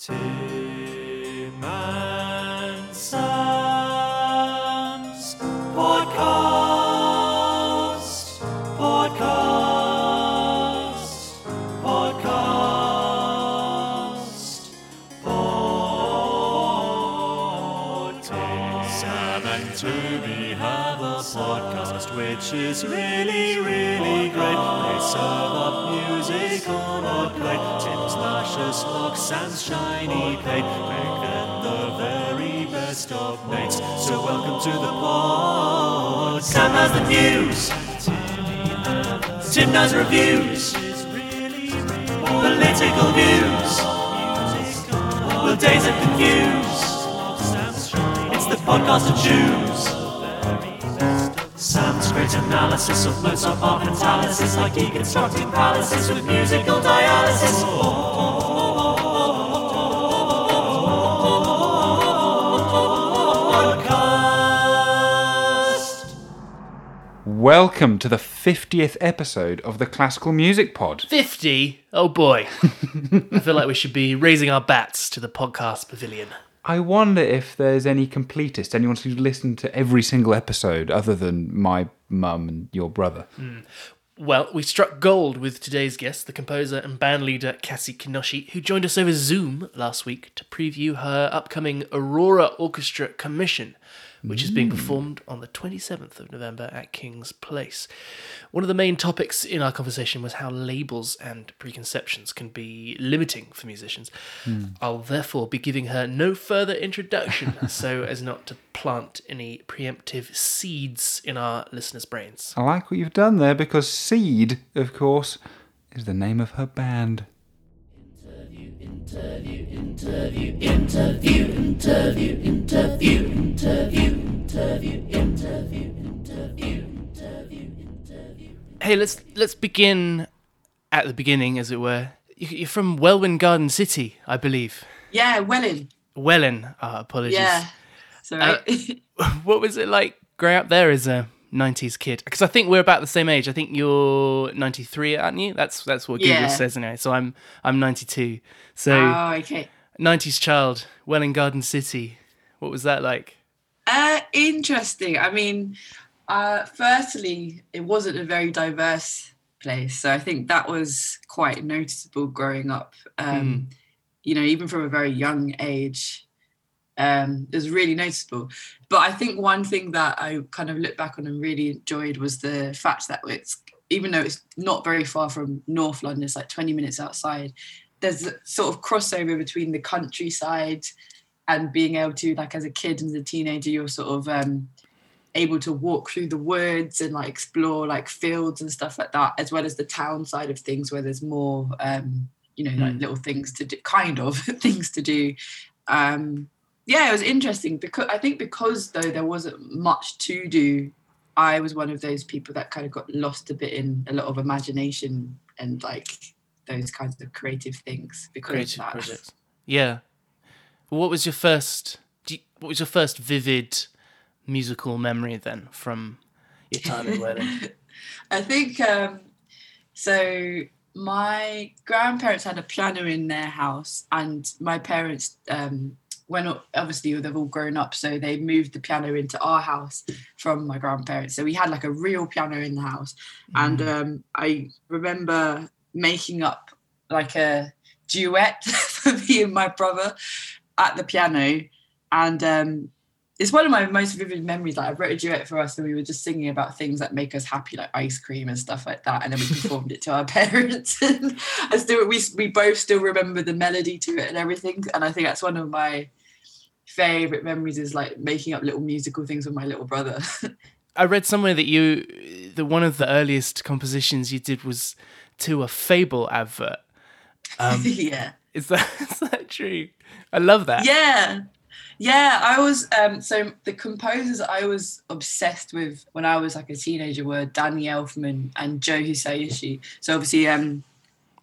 Tim and Sam's podcast. Podcast. Podcast. Podcast. Sam and Toby have a podcast which is really, really great. They serve music on a. Tim's luscious locks, Sam's shiny plate. Make them the very best of mates. So welcome to the pod. Sam has the news. Tim does reviews. Political views. Will days of confuse. It's the podcast to choose. Sam's great analysis of Mozart art and catalysis, like deconstructing palaces with musical dialysis. Podcast. Welcome to the 50th episode of the Classical Music Pod. 50? Oh boy. I feel like we should be raising our bats to the podcast pavilion. I wonder if there's any completist, anyone who's listened to every single episode other than my mum and your brother. Hmm. Well, we struck gold with today's guest, the composer and bandleader Cassie Kinoshi, who joined us over Zoom last week to preview her upcoming Aurora Orchestra commission, which is being hmm. performed on the 27th of November at King's Place. One of the main topics in our conversation was how labels and preconceptions can be limiting for musicians. Hmm. I'll therefore be giving her no further introduction so as not to plant any preemptive seeds in our listeners' brains. I like what you've done there because Seed, of course, is the name of her band. Hey, let's let's begin at the beginning, as it were. You- You're from Welwyn Garden City, I believe. Yeah, Welling. Welland. Uh, apologies. Yeah. So right. What was it like growing up there as a '90s kid? Because I think we're about the same age. I think you're '93, aren't you? That's that's what Google Yeah. says anyway. So I'm I'm '92. So oh, okay. '90s child, Welwyn Garden City. What was that like? Uh, interesting. I mean, uh, firstly, it wasn't a very diverse place, so I think that was quite noticeable growing up. Um, You know, even from a very young age, um, it was really noticeable. But I think one thing that I kind of look back on and really enjoyed was the fact that it's even though it's not very far from North London, it's like 20 minutes outside. There's a sort of crossover between the countryside and being able to like as a kid and as a teenager you're sort of um able to walk through the woods and like explore like fields and stuff like that as well as the town side of things where there's more um you know like little things to do kind of things to do um yeah it was interesting because i think because though there wasn't much to do i was one of those people that kind of got lost a bit in a lot of imagination and like those kinds of creative things because Creative of that. projects. Yeah. What was your first? You, what was your first vivid musical memory then from your time in Welwyn? I think um, so. My grandparents had a piano in their house, and my parents, um, when obviously they've all grown up, so they moved the piano into our house from my grandparents. So we had like a real piano in the house, and um, I remember making up like a duet for me and my brother at the piano, and um, it's one of my most vivid memories. Like I wrote a duet for us, and we were just singing about things that make us happy, like ice cream and stuff like that. And then we performed it to our parents. and I still, we we both still remember the melody to it and everything. And I think that's one of my favorite memories is like making up little musical things with my little brother. I read somewhere that you, that one of the earliest compositions you did was to a Fable advert. Um, yeah. is that is that true? I love that. Yeah. Yeah, I was um so the composers I was obsessed with when I was like a teenager were Danny Elfman and Joe Hisaishi. So obviously um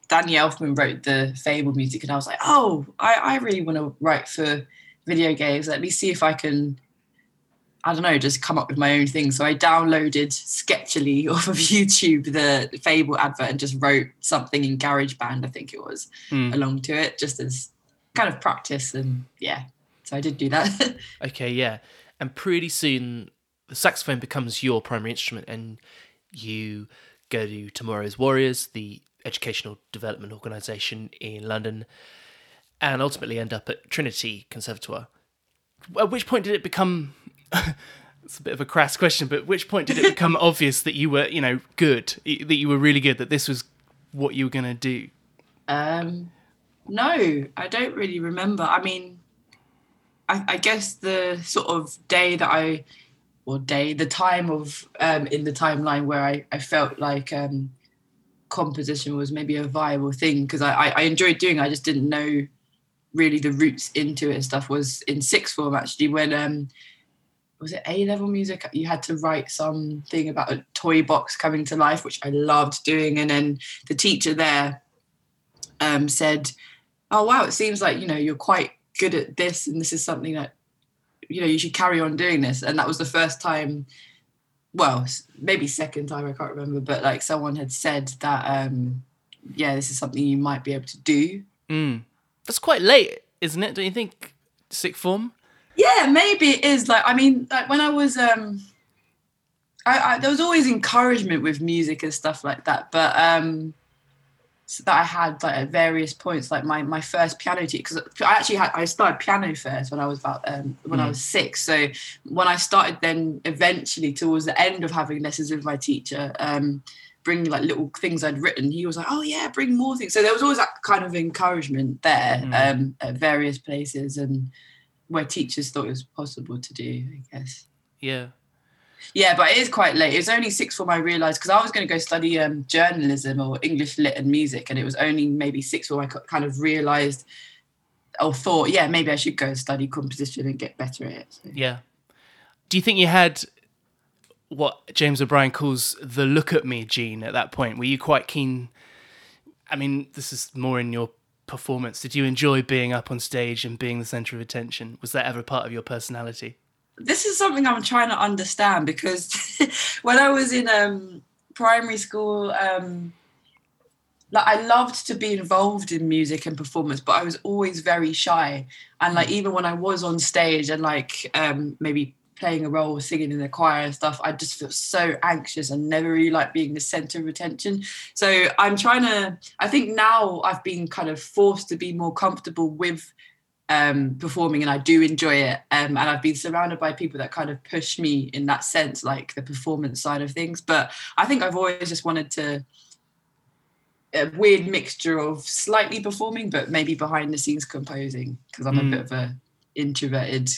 Danny Elfman wrote the Fable music and I was like, oh, I, I really want to write for video games. Let me see if I can I don't know, just come up with my own thing. So I downloaded sketchily off of YouTube the Fable advert and just wrote something in GarageBand, I think it was, Hmm. along to it, just as kind of practice and yeah. So I did do that. Okay, yeah. And pretty soon the saxophone becomes your primary instrument and you go to Tomorrow's Warriors, the educational development organisation in London, and ultimately end up at Trinity Conservatoire. At which point did it become it's a bit of a crass question, but at which point did it become obvious that you were, you know, good, that you were really good, that this was what you were going to do? Um, no, I don't really remember. I mean, I, I guess the sort of day that I, or day, the time of um, in the timeline where I, I felt like um, composition was maybe a viable thing because I, I, I enjoyed doing. It, I just didn't know really the roots into it and stuff. Was in sixth form actually when um, was it A level music? You had to write something about a toy box coming to life, which I loved doing, and then the teacher there um, said, "Oh wow, it seems like you know you're quite good at this, and this is something that you know you should carry on doing this." And that was the first time, well, maybe second time I can't remember, but like someone had said that, um, yeah, this is something you might be able to do. Mm. That's quite late, isn't it? Don't you think? Sixth form? Yeah, maybe it is. Like, I mean, like when I was, um, I, I there was always encouragement with music and stuff like that, but um, so that I had like at various points, like my my first piano teacher, because I actually had I started piano first when I was about um, when I was six. So when I started, then eventually towards the end of having lessons with my teacher, um, bringing like little things I'd written, he was like, "Oh yeah, bring more things." So there was always that kind of encouragement there Mm. um, at various places and where teachers thought it was possible to do, I guess. Yeah. Yeah, but it is quite late. It was only six form I realised because I was going to go study um, journalism or English lit and music, and it was only maybe six form I kind of realised or thought, yeah, maybe I should go and study composition and get better at it. So. Yeah. Do you think you had what James O'Brien calls the look at me gene at that point? Were you quite keen? I mean, this is more in your performance. Did you enjoy being up on stage and being the center of attention? Was that ever part of your personality? this is something I'm trying to understand because when I was in um, primary school, um, like I loved to be involved in music and performance, but I was always very shy. And like even when I was on stage and like um, maybe playing a role, singing in the choir and stuff, I just felt so anxious and never really like being the center of attention. So I'm trying to. I think now I've been kind of forced to be more comfortable with um, performing and I do enjoy it. Um, and I've been surrounded by people that kind of push me in that sense, like the performance side of things. But I think I've always just wanted to a weird mixture of slightly performing, but maybe behind the scenes composing because I'm Mm. a bit of a introverted,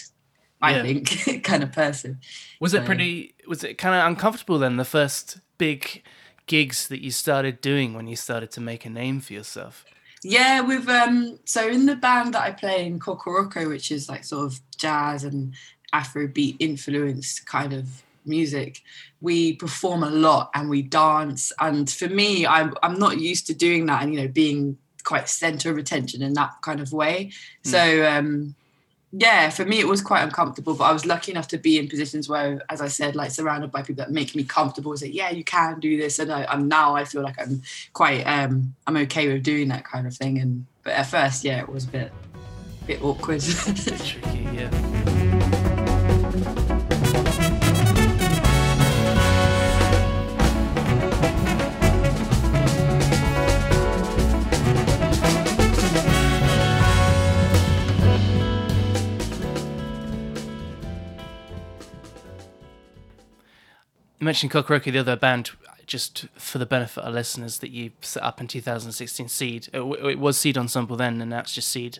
I Yeah. think, kind of person. Was it So- pretty? Was it kind of uncomfortable then? The first big gigs that you started doing when you started to make a name for yourself. Yeah, with um so in the band that I play in Kokoroko, which is like sort of jazz and Afrobeat influenced kind of music, we perform a lot and we dance. And for me, I'm I'm not used to doing that and you know being quite center of attention in that kind of way. So um yeah, for me it was quite uncomfortable, but I was lucky enough to be in positions where, as I said, like surrounded by people that make me comfortable. Say, yeah, you can do this, and I, I'm now I feel like I'm quite um I'm okay with doing that kind of thing. And but at first, yeah, it was a bit a bit awkward. Tricky, yeah. Mentioned Kokoroko, the other band, just for the benefit of listeners, that you set up in 2016 Seed. It, it was Seed Ensemble then, and now it's just Seed.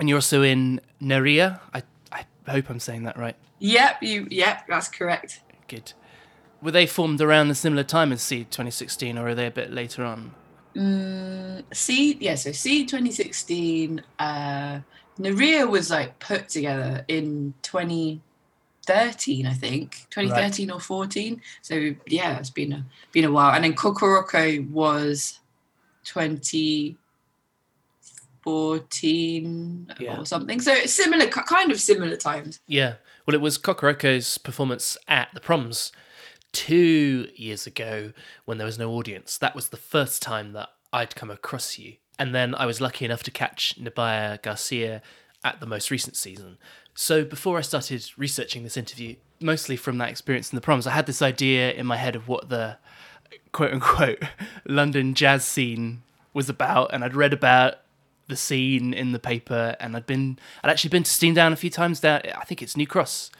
And you're also in Nérija. I, I hope I'm saying that right. yep, you yep, that's correct. Good. Were they formed around the similar time as Seed 2016, or are they a bit later on? Seed. yeah, so Seed 2016, uh Nérija was like put together in 2013, I think. 2013 or 14. So yeah, it's been a been a while. And then Kokoroko was 2014 Yeah. or something. So it's similar kind of similar times. Yeah. Well, it was Kokoroko's performance at the Proms two years ago when there was no audience. That was the first time that I'd come across you. and then I was lucky enough to catch Nubya Garcia at the most recent season. So before I started researching this interview, mostly from that experience in the proms, I had this idea in my head of what the quote unquote London jazz scene was about, and I'd read about the scene in the paper, and I'd been I'd actually been to Steam Down a few times. There, I think it's New Cross.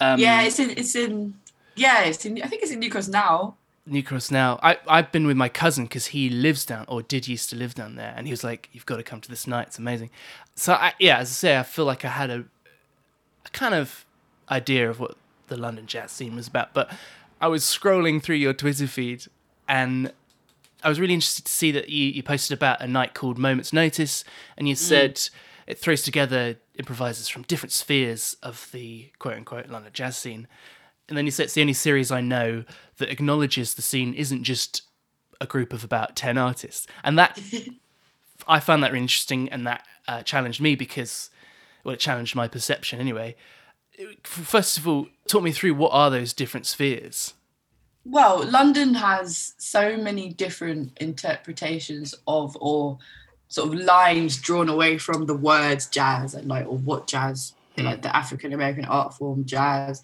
Um, yeah, it's in it's in yeah, it's in I think it's in New Cross now. New Cross now. I I've been with my cousin because he lives down or did used to live down there, and he was like, "You've got to come to this night. It's amazing." So I, yeah, as I say, I feel like I had a, a kind of idea of what the London jazz scene was about, but I was scrolling through your Twitter feed and I was really interested to see that you, you posted about a night called Moments Notice, and you said mm. it throws together improvisers from different spheres of the quote unquote London jazz scene. And then you said it's the only series I know that acknowledges the scene isn't just a group of about 10 artists. And that, I found that really interesting, and that uh, challenged me because, well, it challenged my perception anyway. First of all, talk me through what are those different spheres? well, London has so many different interpretations of or sort of lines drawn away from the words jazz and like or what jazz mm. like the African American art form jazz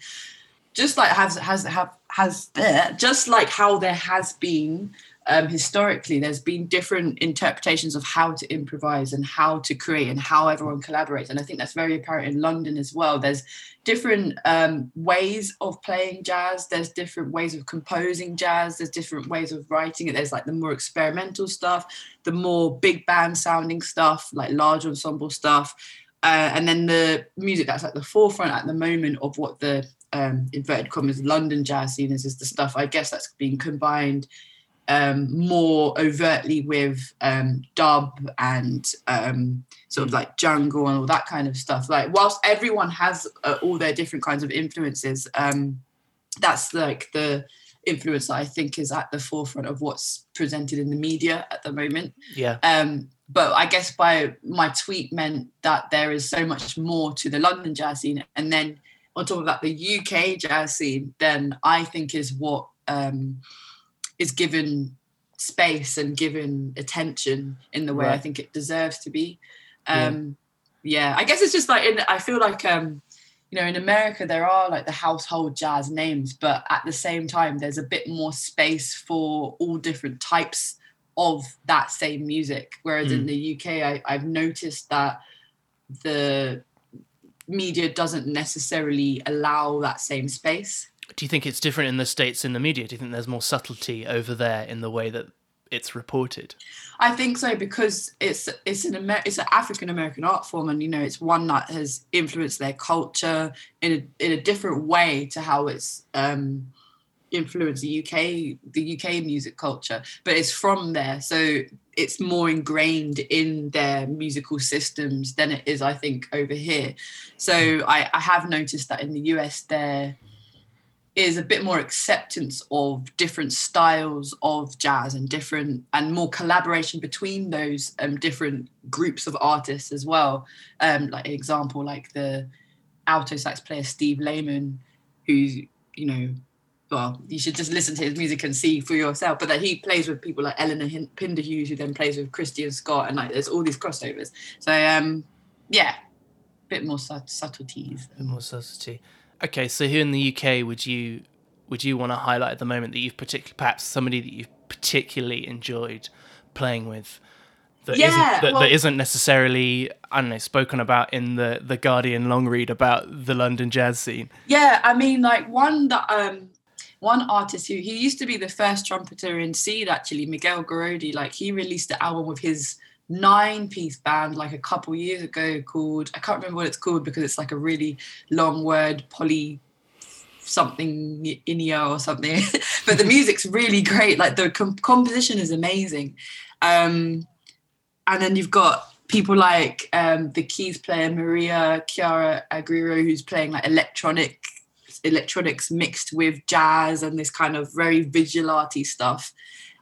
just like has has have has there just like how there has been um, historically there's been different interpretations of how to improvise and how to create and how everyone collaborates. And i think that's very apparent in london as well. There's different um, ways of playing jazz. There's different ways of composing jazz. There's different ways of writing it. There's like the more experimental stuff the more big band sounding stuff like large ensemble stuff. Uh, and then the music that's at the forefront at the moment of what the um, inverted commas london jazz scene is is the stuff i guess that's being combined um, more overtly with um, dub and um, sort of like jungle and all that kind of stuff. Like, whilst everyone has uh, all their different kinds of influences, um, that's like the influence that I think is at the forefront of what's presented in the media at the moment. Yeah. Um, but I guess by my tweet meant that there is so much more to the London jazz scene, and then on top of that, the UK jazz scene. Then I think is what um, is given space and given attention in the way right. I think it deserves to be. Um, yeah. yeah. I guess it's just like in, I feel like um, you know in America there are like the household jazz names, but at the same time there's a bit more space for all different types of that same music. Whereas mm. in the UK, I, I've noticed that the media doesn't necessarily allow that same space do you think it's different in the states in the media? Do you think there's more subtlety over there in the way that it's reported? I think so because it's it's an Amer- it's an African American art form, and you know it's one that has influenced their culture in a in a different way to how it's um, influenced the UK the UK music culture. But it's from there, so it's more ingrained in their musical systems than it is, I think, over here. So I, I have noticed that in the US there is a bit more acceptance of different styles of jazz and different and more collaboration between those um, different groups of artists as well. Um, like example, like the alto sax player Steve Lehman, who's you know, well, you should just listen to his music and see for yourself. But that he plays with people like Elena Pinderhughes, who then plays with Christian Scott, and like there's all these crossovers. So um, yeah, bit more subtleties. A bit more subtlety. Okay, so here in the UK, would you would you want to highlight at the moment that you've particularly perhaps somebody that you've particularly enjoyed playing with? That yeah, isn't, that, well, that isn't necessarily I don't know spoken about in the the Guardian long read about the London jazz scene. Yeah, I mean, like one that um one artist who he used to be the first trumpeter in Seed actually, Miguel Gorodi. Like he released an album with his nine piece band like a couple years ago called I can't remember what it's called because it's like a really long word poly something inia or something. But the music's really great. Like the com- composition is amazing. Um, and then you've got people like um, the keys player maria chiara Argirò who's playing like electronic electronics mixed with jazz and this kind of very visual arty stuff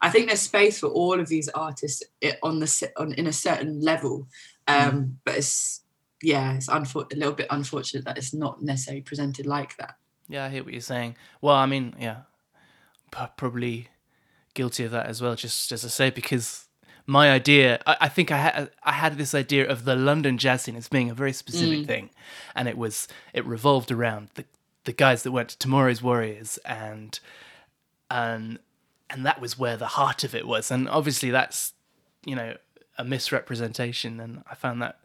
I think there's space for all of these artists on the on in a certain level, um, mm. but it's yeah, it's unfor- a little bit unfortunate that it's not necessarily presented like that. Yeah, I hear what you're saying. Well, I mean, yeah, probably guilty of that as well. Just as I say, because my idea. I, I think I had I had this idea of the London jazz scene as being a very specific thing, and it was it revolved around the the guys that went to Tomorrow's Warriors and and and that was where the heart of it was. And obviously, that's you know a misrepresentation, and I found that.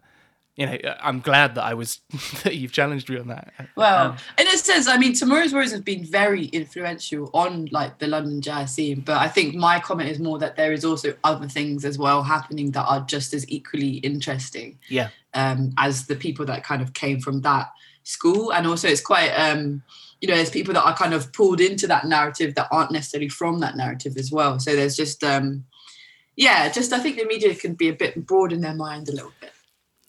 You know, I'm glad that I was that you've challenged me on that. Well, in a sense, I mean, Tomorrow's Warriors have been very influential on like the London jazz scene, but I think my comment is more that there is also other things as well happening that are just as equally interesting Yeah, um, as the people that kind of came from that school, and also it's quite, um, you know, there's people that are kind of pulled into that narrative that aren't necessarily from that narrative as well. So there's just, um, yeah, just I think the media can be a bit broad in their mind a little bit.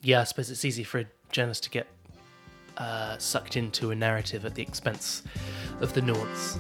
yeah. I suppose it's easy for a journalist to get uh, sucked into a narrative at the expense of the noughts.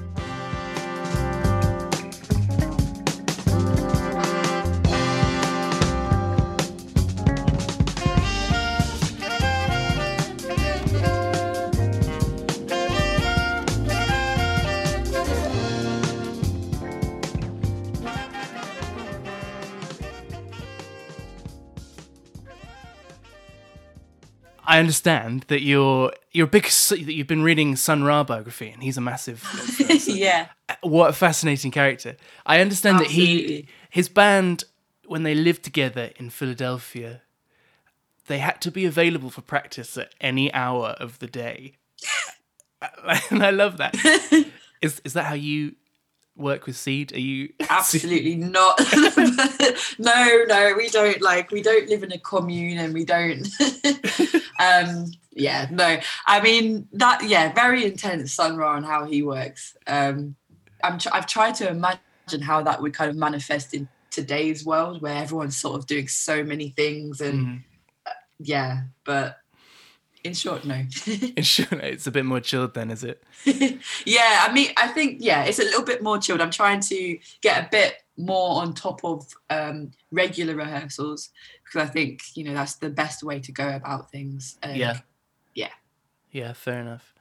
I understand that you're you're a big that you've been reading Sun Ra biography, and he's a massive. yeah. Uh, what a fascinating character! I understand that he his band when they lived together in Philadelphia, they had to be available for practice at any hour of the day, and I love that. Is is that how you work with Seed? Are you absolutely not no no we don't like we don't live in a commune and we don't um yeah no i mean that yeah very intense sun ra and how he works um I'm tr- i've tried to imagine how that would kind of manifest in today's world where everyone's sort of doing so many things and Mhm. yeah but in short no in short, no. It's a bit more chilled then, is it? yeah, I mean, I think yeah, it's a little bit more chilled. I'm trying to get a bit more on top of um, regular rehearsals because I think you know that's the best way to go about things. Um, Yeah. yeah. Yeah, fair enough.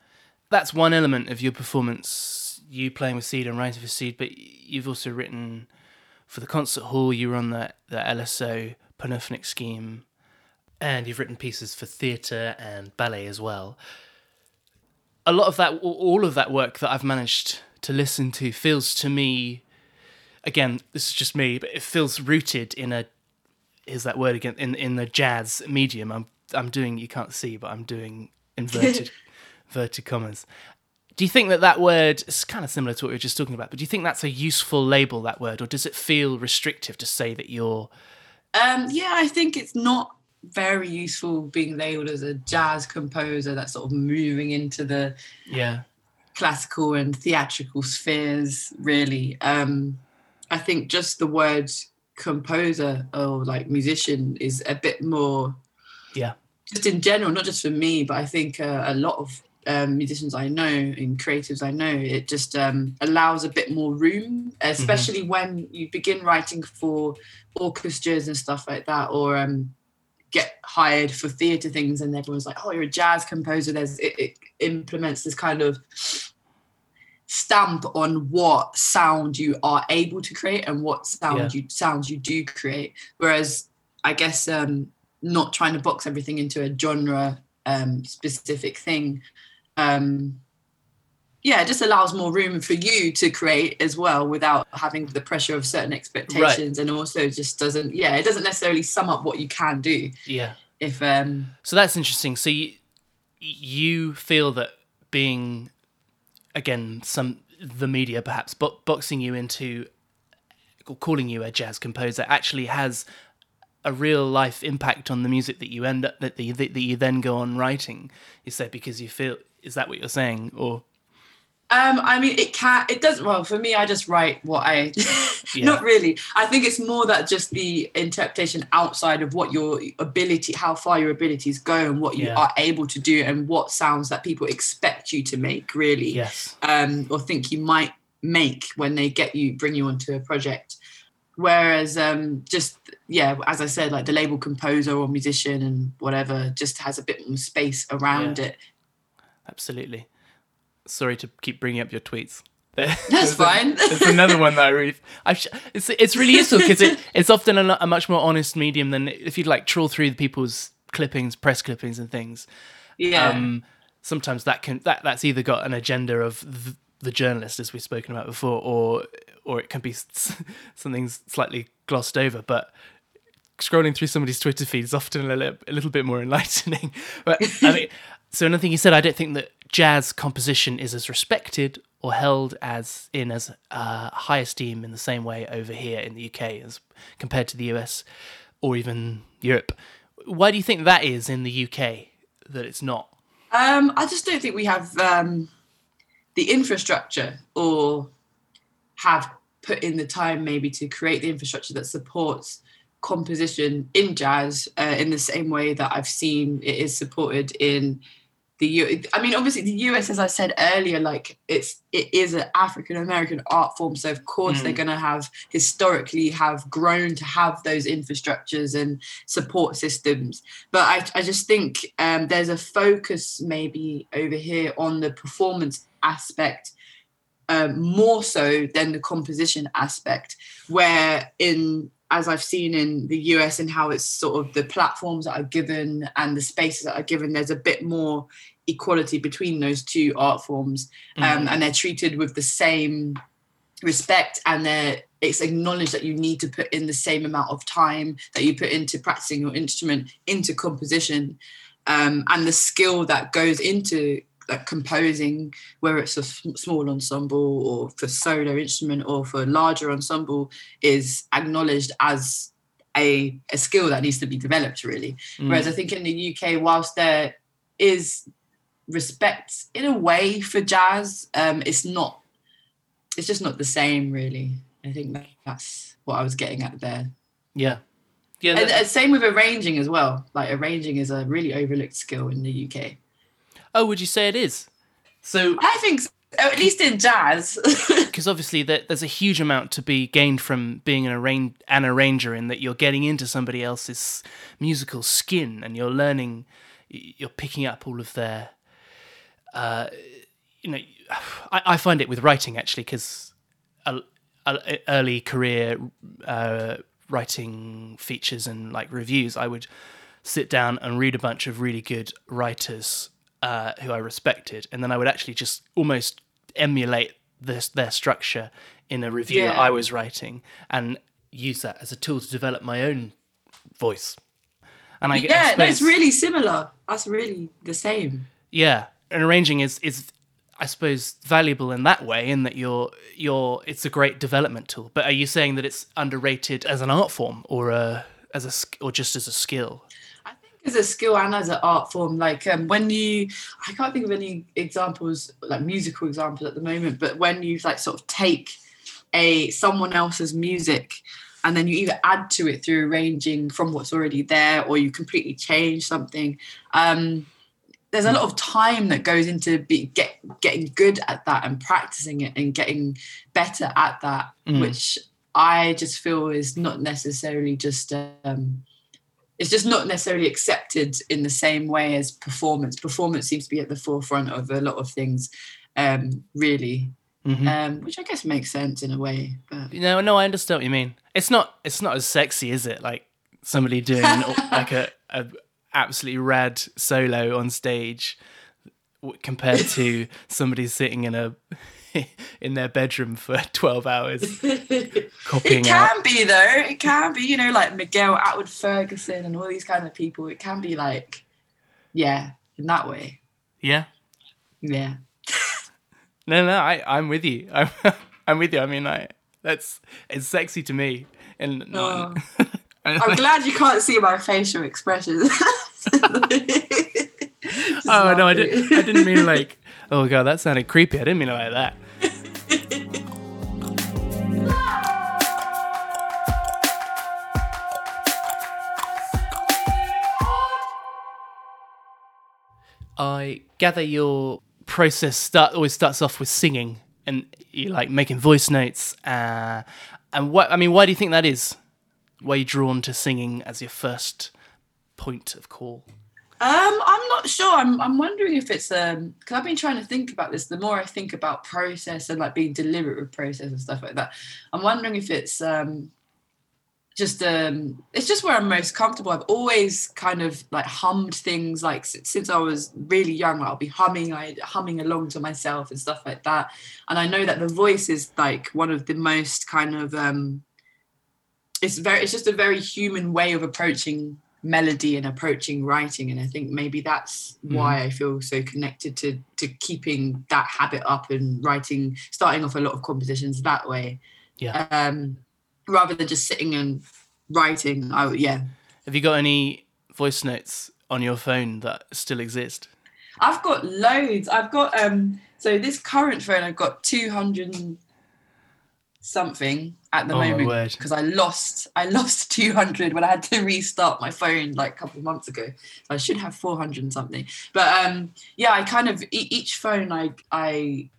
That's one element of your performance, you playing with Seed and writing for Seed, but you've also written for the concert hall, you were on the, the LSO Panufnik scheme, and you've written pieces for theatre and ballet as well. A lot of that, all of that work that I've managed to listen to feels to me, again, this is just me, but it feels rooted in a, is that word again, in, in the jazz medium. I'm, I'm doing, you can't see, but I'm doing inverted inverted commas. Do you think that that word is kind of similar to what we were just talking about? But do you think that's a useful label, that word, or does it feel restrictive to say that you're? Um, yeah, I think it's not very useful being labeled as a jazz composer that's sort of moving into the Yeah, classical and theatrical spheres really. Um i think just the word composer or like musician is a bit more yeah, just in general not just for me but i think uh, a lot of um, musicians i know and creatives i know it just um, allows a bit more room especially when you begin writing for orchestras and stuff like that or um, get hired for theatre things and everyone's like oh you're a jazz composer there's it, it implements this kind of stamp on what sound you are able to create and what sound Yeah. you sounds you do create whereas i guess um not trying to box everything into a genre um specific thing um yeah it just allows more room for you to create as well without having the pressure of certain expectations and also just doesn't yeah it doesn't necessarily sum up what you can do yeah. if um So that's interesting. So you, you feel that being, again, some the media perhaps bo- boxing you into, or calling you a jazz composer actually has a real life impact on the music that you end up that the, that you then go on writing. is that because you feel is that what you're saying or Um, I mean, it can. It doesn't. Well, for me, I just write what I. Yeah. Not really. I think it's more that just the interpretation outside of what your ability, how far your abilities go, and what you Yeah. are able to do, and what sounds that people expect you to make, really, yes um, or think you might make when they get you, bring you onto a project. Whereas, um, just yeah, as I said, like the label composer or musician and whatever, just has a bit more space around Yeah. it. absolutely. Sorry to keep bringing up your tweets. That's fine. It's another one that I really. I sh- it's it's really useful because it, it's often a, a much more honest medium than if you'd like trawl through people's clippings, press clippings, and things. yeah. Um, sometimes that can that that's either got an agenda of the, the journalist, as we've spoken about before, or or it can be something slightly glossed over. But scrolling through somebody's Twitter feed is often a little, a little bit more enlightening. But I mean, so another thing you said, I don't think that jazz composition is as respected or held as in as uh, high esteem in the same way over here in the UK as compared to the US or even Europe. Why do you think that is in the UK that it's not? Um, I just don't think we have um, the infrastructure or have put in the time maybe to create the infrastructure that supports composition in jazz uh, in the same way that I've seen it is supported in the U. I mean, obviously the US, as I said earlier, like it's it is an African American art form, so of course they're going to have historically have grown to have those infrastructures and support systems. But I, I just think um, there's a focus maybe over here on the performance aspect um, more so than the composition aspect, where in as I've seen in the US and how it's sort of the platforms that are given and the spaces that are given, there's a bit more equality between those two art forms, um, and they're treated with the same respect, and they're it's acknowledged that you need to put in the same amount of time that you put into practicing your instrument into composition, um, and the skill that goes into like composing, whether it's a small ensemble or for solo instrument or for larger ensemble, is acknowledged as a, a skill that needs to be developed really. Whereas I think in the UK, whilst there is respect in a way for jazz, um, it's not. It's just not the same, really. I think that's what I was getting at there. Yeah. Yeah. And same with arranging as well. Like arranging is a really overlooked skill in the UK. Oh, would you say it is? So, I think, so, at least in jazz. because obviously there, there's a huge amount to be gained from being an, arrange, an arranger in that you're getting into somebody else's musical skin and you're learning, you're picking up all of their, uh, you know, I, I find it with writing actually because early career uh, writing features and like reviews, I would sit down and read a bunch of really good writers uh, who I respected, and then I would actually just almost emulate this their structure in a review that Yeah. I was writing and use that as a tool to develop my own voice. And I I yeah, no, it's suppose- really similar. That's really the same. yeah, and arranging is is I suppose valuable in that way, in that you're you're it's a great development tool. But are you saying that it's underrated as an art form or a as a or just as a skill? I think as a skill and as an art form, like um, when you, I can't think of any examples, like musical examples at the moment, but when you like sort of take a someone else's music and then you either add to it through arranging from what's already there or you completely change something. Um, there's a lot of time that goes into be, get, getting good at that and practicing it and getting better at that, Mm. which I just feel is not necessarily just um, it's just not necessarily accepted in the same way as performance. Performance seems to be at the forefront of a lot of things, um, really, Mhm. um, which I guess makes sense in a way. But No, no, I understand what you mean. It's not it's not as sexy, is it? Like somebody doing an, like a, a absolutely rad solo on stage compared to somebody sitting in a in their bedroom for 12 hours copying it can out. be though. It can be, you know, like Miguel Atwood Ferguson and all these kind of people. It can be like, yeah, in that way. Yeah. Yeah. No, no, I I'm with you. I'm I'm with you. I mean, I that's it's sexy to me and not oh. I'm glad you can't see my facial expressions. Oh no, I didn't. I didn't mean like. Oh god, that sounded creepy. I didn't mean it like that. I gather your process start always starts off with singing, and you like making voice notes. Uh, and what I mean, why do you think that is? Why are you drawn to singing as your first point of call? Um, I'm not sure. I'm I'm wondering if it's um because I've been trying to think about this. The more I think about process and like being deliberate with process and stuff like that, I'm wondering if it's um just um it's just where I'm most comfortable. I've always kind of like hummed things like since I was really young. Like, I'll be humming, I humming along to myself and stuff like that. And I know that the voice is like one of the most kind of um it's very it's just a very human way of approaching melody and approaching writing and i think maybe that's why i feel so connected to to keeping that habit up and writing starting off a lot of compositions that way Yeah. um rather than just sitting and writing i would- yeah Have you got any voice notes on your phone that still exist? I've got loads. I've got um so this current phone I've got 200 and something at the Oh, moment because I lost I lost 200 when I had to restart my phone like a couple of months ago. So I should have 400 and something. But um yeah, I kind of each phone I I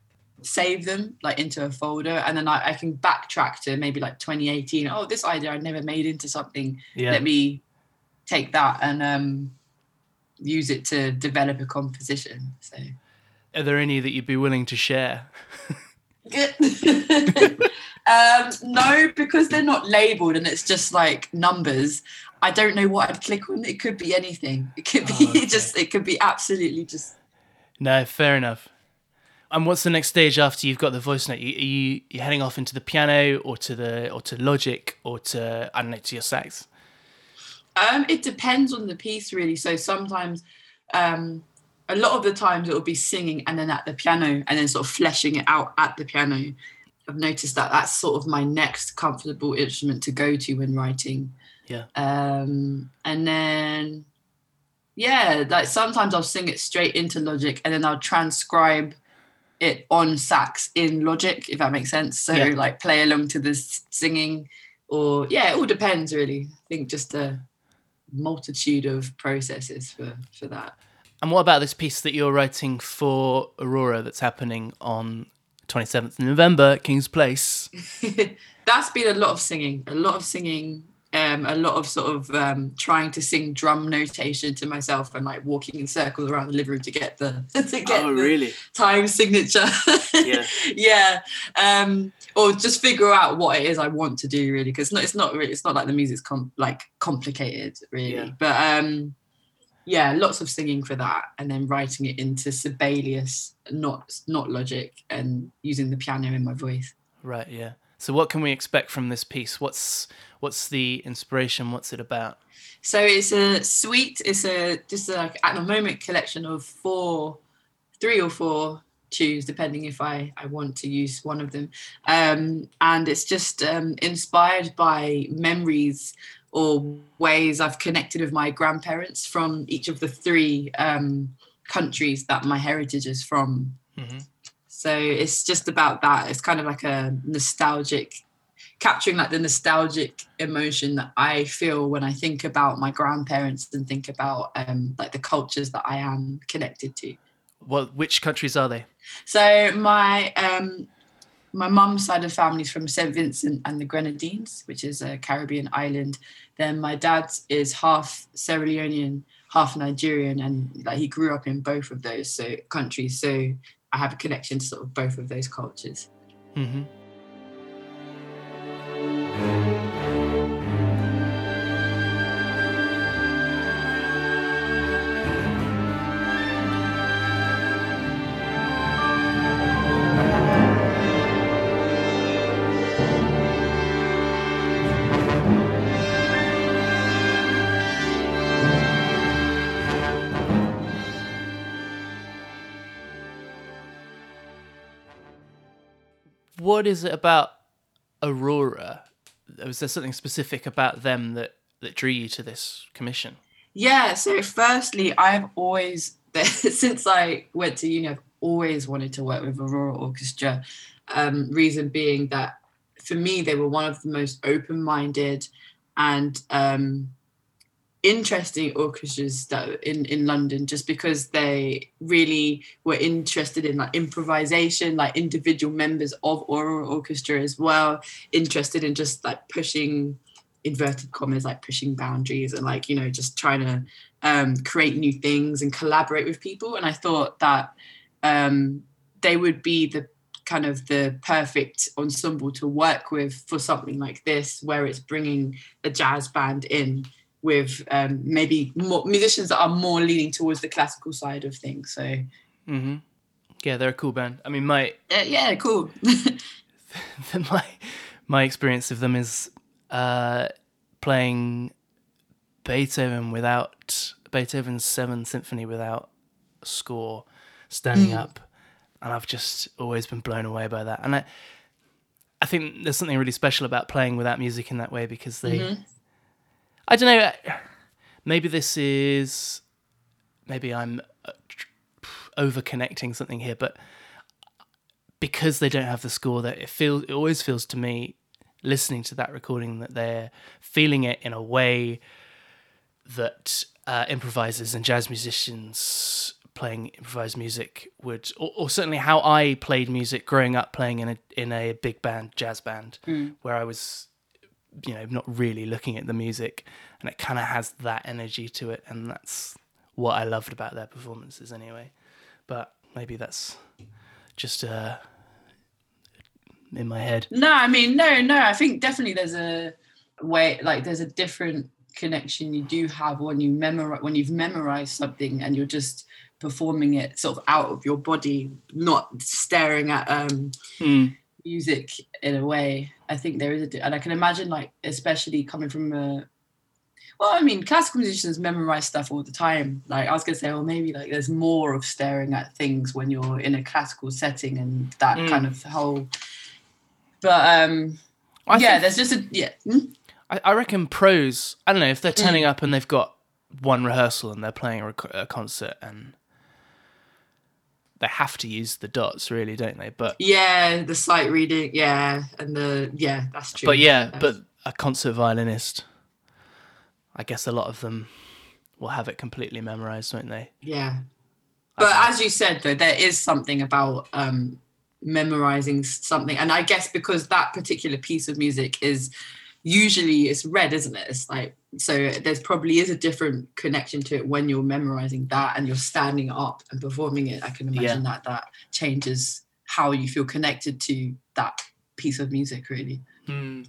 save them like into a folder and then I, I can backtrack to maybe like 2018 oh this idea i never made into something Yeah. let me take that and um use it to develop a composition so Are there any that you'd be willing to share? um no because they're not labeled and it's just like numbers i don't know what i'd click on it could be anything it could be Oh, okay. just it could be absolutely just No, fair enough. And what's the next stage after you've got the voice note? You, are you you heading off into the piano or to the or to Logic or to I don't know to your sax? Um, it depends on the piece, really. So sometimes, um, a lot of the times it will be singing and then at the piano and then sort of fleshing it out at the piano. I've noticed that that's sort of my next comfortable instrument to go to when writing. Yeah. Um, and then, yeah, like sometimes I'll sing it straight into Logic and then I'll transcribe it on sax in Logic, if that makes sense. So Yeah. like play along to the singing, or yeah, it all depends really. I think just a multitude of processes for for that. And what about this piece that you're writing for Aurora that's happening on 27th November, King's Place? That's been a lot of singing, a lot of singing, um, a lot of sort of um, trying to sing drum notation to myself and like walking in circles around the living room to get the to get Oh, the time signature. Yeah. yeah. Um, or just figure out what it is I want to do really, because it's not really it's not like the music's com- like complicated really. Yeah. But um, yeah, lots of singing for that, and then writing it into Sibelius, not not logic, and using the piano in my voice. Right, yeah. So what can we expect from this piece? What's what's the inspiration? What's it about? So it's a suite. It's a just like at the moment collection of four, three or four tunes, depending if I I want to use one of them. Um, and it's just um, inspired by memories or ways I've connected with my grandparents from each of the three um, countries that my heritage is from. Mhm. So it's just about that. It's kind of like a nostalgic capturing like the nostalgic emotion that I feel when I think about my grandparents and think about um, like the cultures that I am connected to. Well, which countries are they? So my um, my mum's side of family is from St Vincent and the Grenadines, which is a Caribbean island. Then my dad is half Sierra Leonean, half Nigerian, and like he grew up in both of those so countries. So I have a connection to sort of both of those cultures. hmm What is it about Aurora? Was there something specific about them that that drew you to this commission? Yeah, so firstly, I've always, since I went to uni, I've always wanted to work with Aurora Orchestra. Um, reason being that for me, they were one of the most open minded and um, interesting orchestras that in, in London, just because they really were interested in like improvisation, like individual members of Aurora Orchestra as well, interested in just like pushing inverted commas like pushing boundaries and like you know just trying to um, create new things and collaborate with people. And I thought that um, they would be the kind of the perfect ensemble to work with for something like this, where it's bringing a jazz band in with um, maybe more musicians that are more leaning towards the classical side of things. So, Mm-hmm. Yeah, they're a cool band. I mean, my uh, yeah, cool. my my experience of them is uh, playing Beethoven without Beethoven's Seventh Symphony without score, standing up, and I've just always been blown away by that. And I, I think there's something really special about playing without music in that way because they, I don't know, maybe this is, maybe I'm uh, over connecting something here, but because they don't have the score that it feels it always feels to me listening to that recording that they're feeling it in a way that uh, improvisers and jazz musicians playing improvised music would or, or certainly how I played music growing up playing in a in a big band jazz band where I was you know not really looking at the music and it kind of has that energy to it and that's what I loved about their performances anyway but maybe that's just uh in my head No, I mean, no, no. I think definitely there's a way, like there's a different connection you do have when you memorize when you've memorized something and you're just performing it sort of out of your body, not staring at um Mm. Music in a way. I think there is a, and I can imagine like especially coming from a. Well, I mean, classical musicians memorize stuff all the time. Like I was gonna say, well, maybe like there's more of staring at things when you're in a classical setting and that Mm. kind of whole. But um, I yeah, think- there's just a yeah. Hmm? I, I reckon pros. I don't know if they're turning up and they've got one rehearsal and they're playing a, rec- a concert and they have to use the dots, really, don't they? But Yeah, the sight reading, yeah, and the yeah, that's true. but yeah, but a concert violinist, I guess a lot of them will have it completely memorized, won't they? yeah. But as you said, though, there is something about um, memorizing something, and I guess because that particular piece of music is usually it's read, isn't it? It's like so there's probably is a different connection to it when you're memorizing that and you're standing up and performing it. I can imagine that that changes how you feel connected to that piece of music, really. Hmm.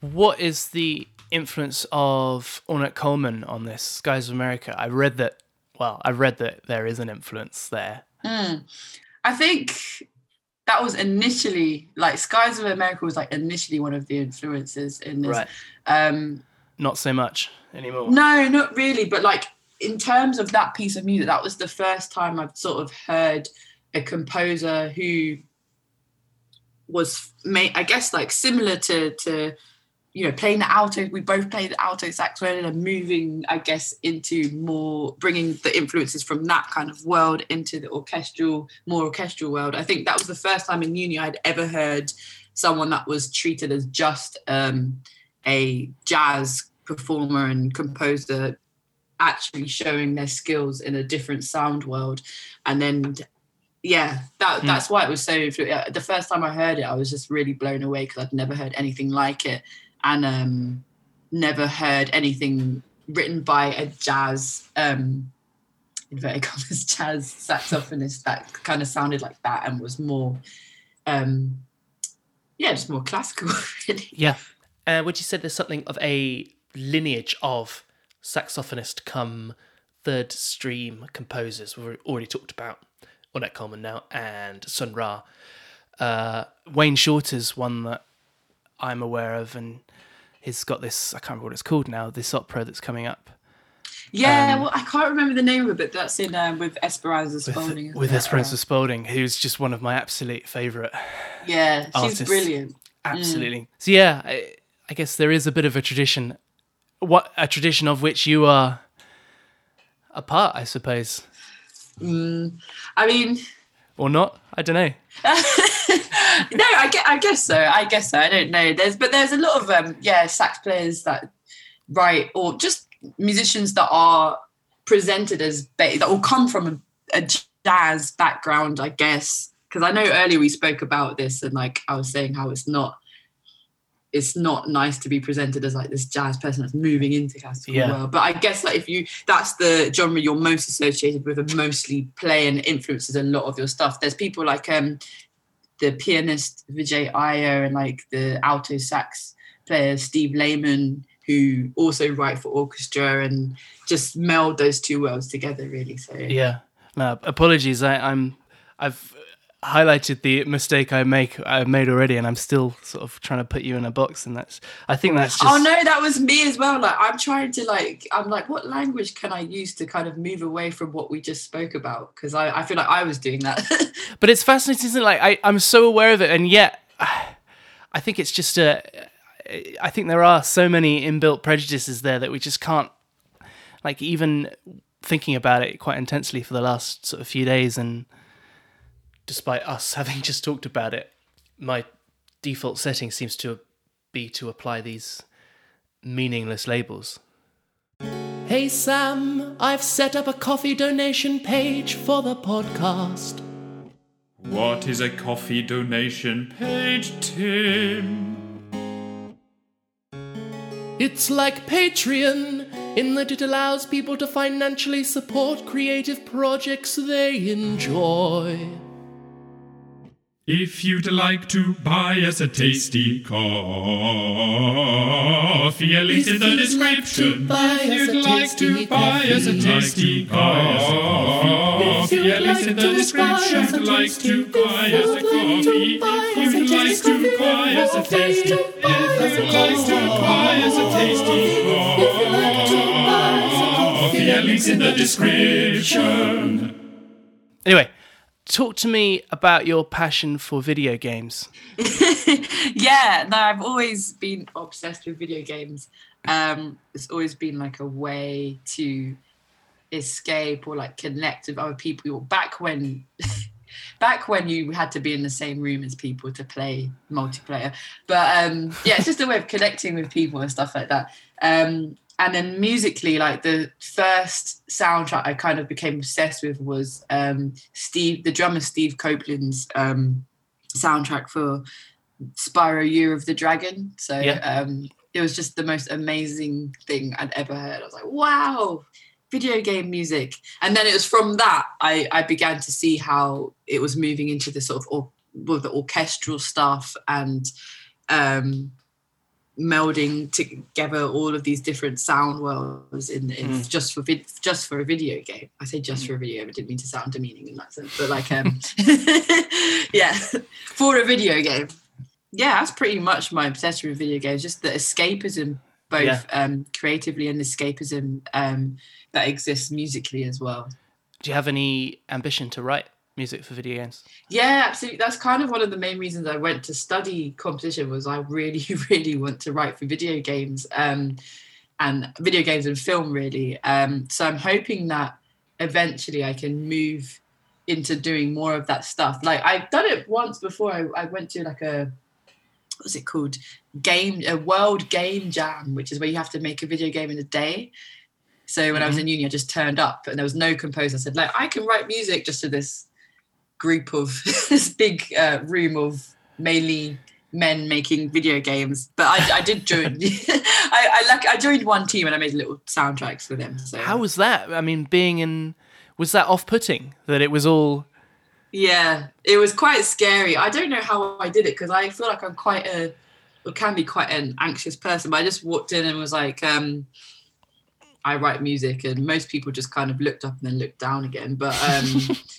What is the influence of Ornette Coleman on this Skies of America? I read that. Well, I read that there is an influence there. Hmm. I think that was initially like Skies of America was like initially one of the influences in this. Right. Um, Not so much anymore. no, not really, but like in terms of that piece of music, that was the first time I've sort of heard a composer who was made, I guess, like similar to to you know playing the alto. We both played the alto saxophone and moving, I guess, into more bringing the influences from that kind of world into the orchestral, more orchestral world. I think that was the first time in uni I'd ever heard someone that was treated as just um, a jazz performer and composer actually showing their skills in a different sound world and then yeah that Hmm. that's why it was so the first time i heard it i was just really blown away because i'd never heard anything like it and um never heard anything written by a jazz um inverted commas jazz saxophonist that kind of sounded like that and was more um yeah just more classical really Yeah. Uh, would you say there's something of a lineage of saxophonist come third stream composers? We've already talked about Ornette Coleman now and Sun Ra. Uh, Wayne Shorter's one that I'm aware of, and he's got this, I can't remember what it's called now, this opera that's coming up. Yeah, Um, well, I can't remember the name of it, but that's in um, with Esperanza Spalding. with it? Esperanza Spalding, who's just one of my absolute favourite Yeah, she's brilliant. Absolutely. So yeah, I, I guess there is a bit of a tradition, what a tradition of which you are a part, I suppose, I mean, or not. I don't know. no, I guess, I guess so. I guess so. I don't know. There's, but there's a lot of um, yeah, sax players that write, or just musicians that are presented as ba- that will come from a, a jazz background, I guess. Because I know earlier we spoke about this, and like I was saying how it's not it's not nice to be presented as like this jazz person that's moving into classical Yeah. world. But I guess like if you that's the genre you're most associated with and mostly play and influences a lot of your stuff. There's people like um the pianist Vijay Iyer and like the alto sax player Steve Lehman who also write for orchestra and just meld those two worlds together really. So Yeah. No, apologies. I, I'm I've highlighted the mistake I make I've made already, and I'm still sort of trying to put you in a box, and that's I think that's oh, just Oh no, that was me as well. Like I'm trying to like I'm like, what language can I use to kind of move away from what we just spoke about? Because I, I feel like I was doing that. but it's fascinating. Isn't it? Like I, I'm so aware of it, and yet I think it's just a. I think there are so many inbuilt prejudices there that we just can't, like, even thinking about it quite intensely for the last sort of few days, and despite us having just talked about it, my default setting seems to be to apply these meaningless labels. Hey Sam, I've set up a coffee donation page for the podcast. What is a coffee donation page, Tim? It's like Patreon in that it allows people to financially support creative projects they enjoy. If you'd like to buy us a tasty coffee, a link in the description. If you'd like to buy us a tasty coffee, a link in the description. If you'd like to buy us a coffee, if you'd like to buy us a tasty, if you'd like to buy us a tasty coffee, a link's in the description. Anyway, talk to me about your passion for video games. yeah, no, I've always been obsessed with video games. Um, it's always been like a way to escape or like connect with other people. Back when, back when you had to be in the same room as people to play multiplayer. But um, yeah, it's just a way of connecting with people and stuff like that. Um, and then musically, like the first soundtrack I kind of became obsessed with was um, Steve, the drummer Steve Copeland's um, soundtrack for Spyro Year of the Dragon. So Yeah. um, it was just the most amazing thing I'd ever heard. I was like, wow, video game music. And then it was from that I, I began to see how it was moving into the sort of or, well, the orchestral stuff and um, melding together all of these different sound worlds in, in just for vid- just for a video game. I say just for a video game. I didn't mean to sound demeaning in that sense, but like um, yeah, for a video game. Yeah, that's pretty much my obsession with video games. Just the escapism, both Yeah. um, creatively and escapism um, that exists musically as well. Do you have any ambition to write music for video games? Yeah, absolutely. That's kind of one of the main reasons I went to study composition was I really, really want to write for video games um, and video games and film really. Um, so I'm hoping that eventually I can move into doing more of that stuff. Like I've done it once before. I, I went to like a what's it called? Game a world game jam, which is where you have to make a video game in a day. So when I was in uni, I just turned up and there was no composer. I said, like, I can write music just to this group of this big uh, room of mainly men making video games. But I, I did join. I, I like I joined one team and I made little soundtracks for them. So How was that? I mean, being in was that off-putting that it was all yeah, it was quite scary. I don't know how I did it because I feel like I'm quite a or can be quite an anxious person. But I just walked in and was like, um, I write music, and most people just kind of looked up and then looked down again. But um,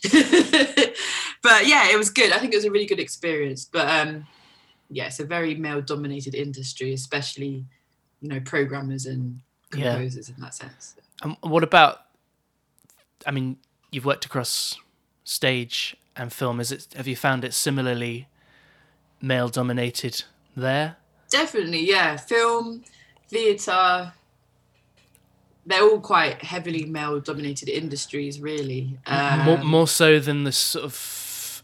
but yeah, it was good. I think it was a really good experience. But um, yeah, it's a very male-dominated industry, especially you know programmers and Yeah. composers in that sense. Um, what about? I mean, you've worked across stage and film. Is it? Have you found it similarly male-dominated there? Definitely, yeah. Film, theatre, they're all quite heavily male dominated industries, really. Um, more, more so than the sort of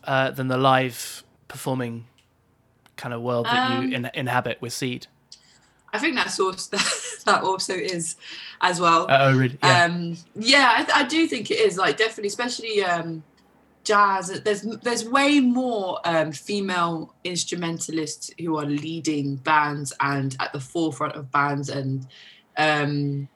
uh, than the live performing kind of world that Um, you in, inhabit with Seed. I think that's also, that also is as well. Uh, oh, really? Yeah. Um, yeah, I, I do think it is like definitely, especially um, jazz. There's there's way more um, female instrumentalists who are leading bands and at the forefront of bands and um,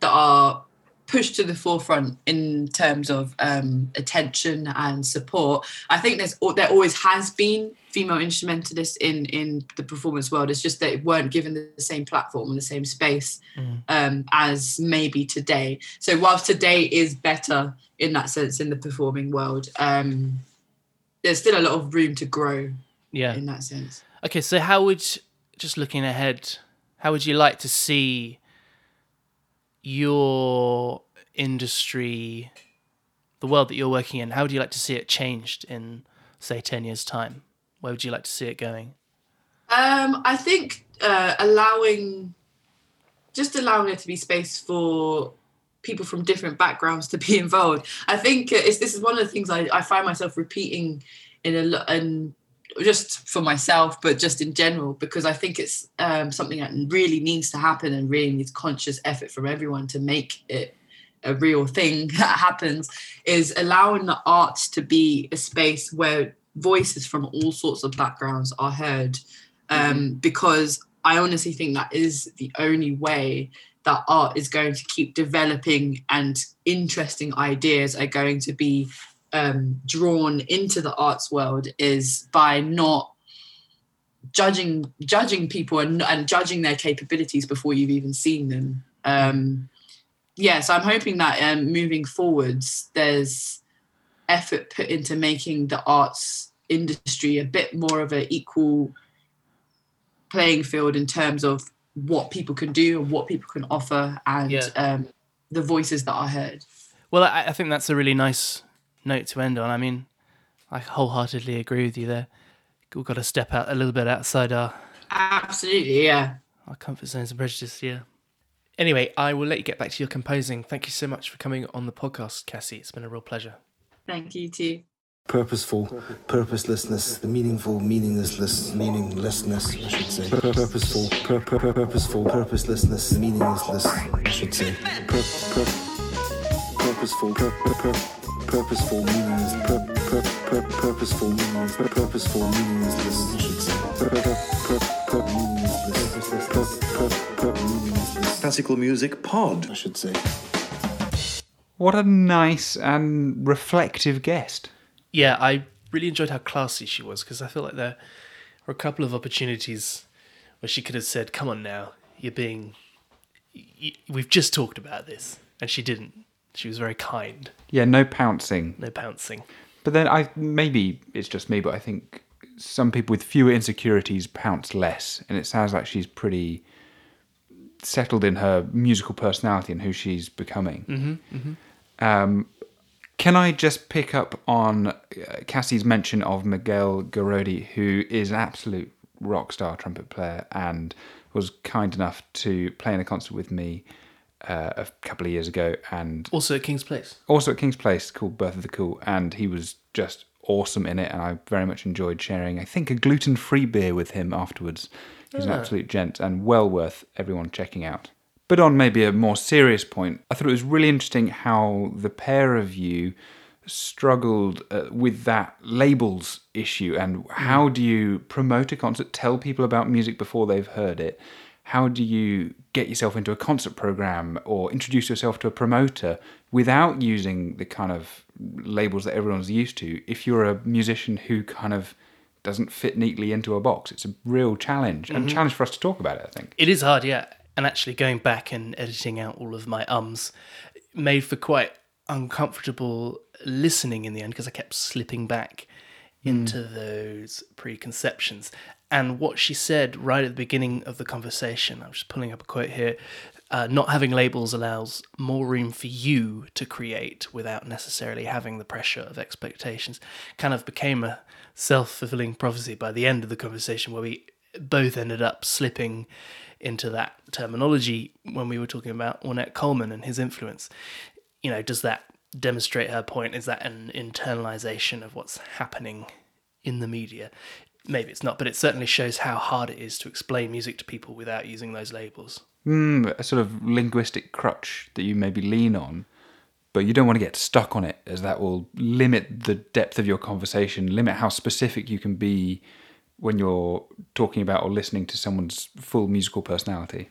that are pushed to the forefront in terms of um, attention and support. I think there's there always has been female instrumentalists in in the performance world. It's just that it weren't given the same platform and the same space um, as maybe today. So whilst today is better in that sense in the performing world, um, there's still a lot of room to grow Yeah. in that sense. Okay, so how would just looking ahead, how would you like to see your industry, the world that you're working in, how would you like to see it changed in say 10 years time? Where would you like to see it going? Um, I think uh, allowing, just allowing there to be space for people from different backgrounds to be involved. I think it's, this is one of the things I, I find myself repeating in a lot, and just for myself, but just in general, because I think it's um, something that really needs to happen and really needs conscious effort from everyone to make it a real thing that happens. Is allowing the arts to be a space where voices from all sorts of backgrounds are heard um, because I honestly think that is the only way that art is going to keep developing and interesting ideas are going to be um, drawn into the arts world is by not judging judging people and, and judging their capabilities before you've even seen them. Um, yeah, so I'm hoping that um, moving forwards, there's effort put into making the arts industry a bit more of an equal playing field in terms of what people can do and what people can offer and Yeah. um, the voices that are heard. Well, I, I think that's a really nice note to end on. I mean, I wholeheartedly agree with you there. We've got to step out a little bit outside our, Absolutely, yeah. our comfort zones and prejudice, yeah. Anyway, I will let you get back to your composing. Thank you so much for coming on the podcast, Cassie. It's been a real pleasure. Thank you too. Purposeful, purposelessness, the meaningful, meaninglessness, meaninglessness, I should say. Purposeful, pur- pur- pur- purposeful, purposelessness, meaninglessness, I should say. Pur- pur- purposeful, pur- pur- pur- purposeful, meaningless, pur- pur- pur- purposeful, meaningless, pur- purposeful, meaninglessness, should say. Pur- pur- pur- pur- meaninglessness, pur- pur- pur- meaninglessness, Classical Music Pod. I should say. What a nice and reflective guest. Yeah, I really enjoyed how classy she was because I feel like there were a couple of opportunities where she could have said, "Come on now, you're being. We've just talked about this," and she didn't. She was very kind, Yeah, no pouncing. no pouncing. But then I maybe it's just me, but I think some people with fewer insecurities pounce less, and it sounds like she's pretty settled in her musical personality and who she's becoming. Um, can I just pick up on uh, Cassie's mention of Miguel Gorodi, who is an absolute rock star trumpet player and was kind enough to play in a concert with me uh, a couple of years ago, and Also at Kings Place. also at Kings Place called Birth of the Cool, and he was just awesome in it, and I very much enjoyed sharing. I think a gluten-free beer with him afterwards. He's an absolute gent and well worth everyone checking out. But on maybe a more serious point, I thought it was really interesting how the pair of you struggled uh, with that labels issue and how do you promote a concert, tell people about music before they've heard it? How do you get yourself into a concert program or introduce yourself to a promoter without using the kind of labels that everyone's used to? If you're a musician who kind of doesn't fit neatly into a box, it's a real challenge and a challenge for us to talk about it. I think. It is hard, yeah. And actually going back and editing out all of my ums made for quite uncomfortable listening in the end because I kept slipping back mm. into those preconceptions. And what she said right at the beginning of the conversation, I'm just pulling up a quote here. Uh, not having labels allows more room for you to create without necessarily having the pressure of expectations. Kind of became a self fulfilling prophecy by the end of the conversation, where we both ended up slipping into that terminology when we were talking about Ornette Coleman and his influence. You know, does that demonstrate her point? Is that an internalization of what's happening in the media? Maybe it's not, but it certainly shows how hard it is to explain music to people without using those labels. Mm, a sort of linguistic crutch that you maybe lean on. but you don't want to get stuck on it, as that will limit the depth of your conversation, limit how specific you can be when you're talking about or listening to someone's full musical personality.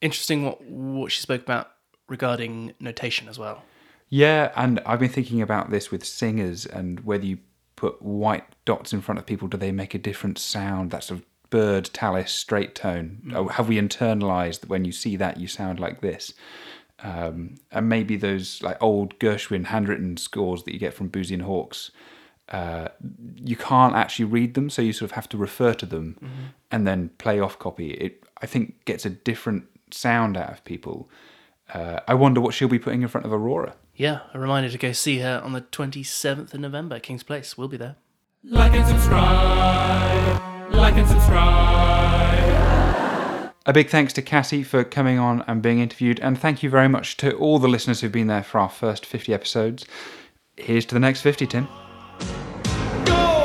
Interesting what what she spoke about regarding notation as well. Yeah, and I've been thinking about this with singers and whether you put white dots in front of people, do they make a different sound? That sort of bird, talus, straight tone. Or have we internalized that when you see that you sound like this? Um, and maybe those like old Gershwin handwritten scores that you get from Boosey and Hawkes, uh, you can't actually read them, so you sort of have to refer to them and then play off copy. It I think gets a different sound out of people. Uh, I wonder what she'll be putting in front of Aurora. Yeah, a reminder to go see her on the 27th of November, at Kings Place. We'll be there. Like and subscribe. Like and subscribe. A big thanks to Cassie for coming on and being interviewed, and thank you very much to all the listeners who've been there for our first 50 episodes. Here's to the next 50, Tim. Go!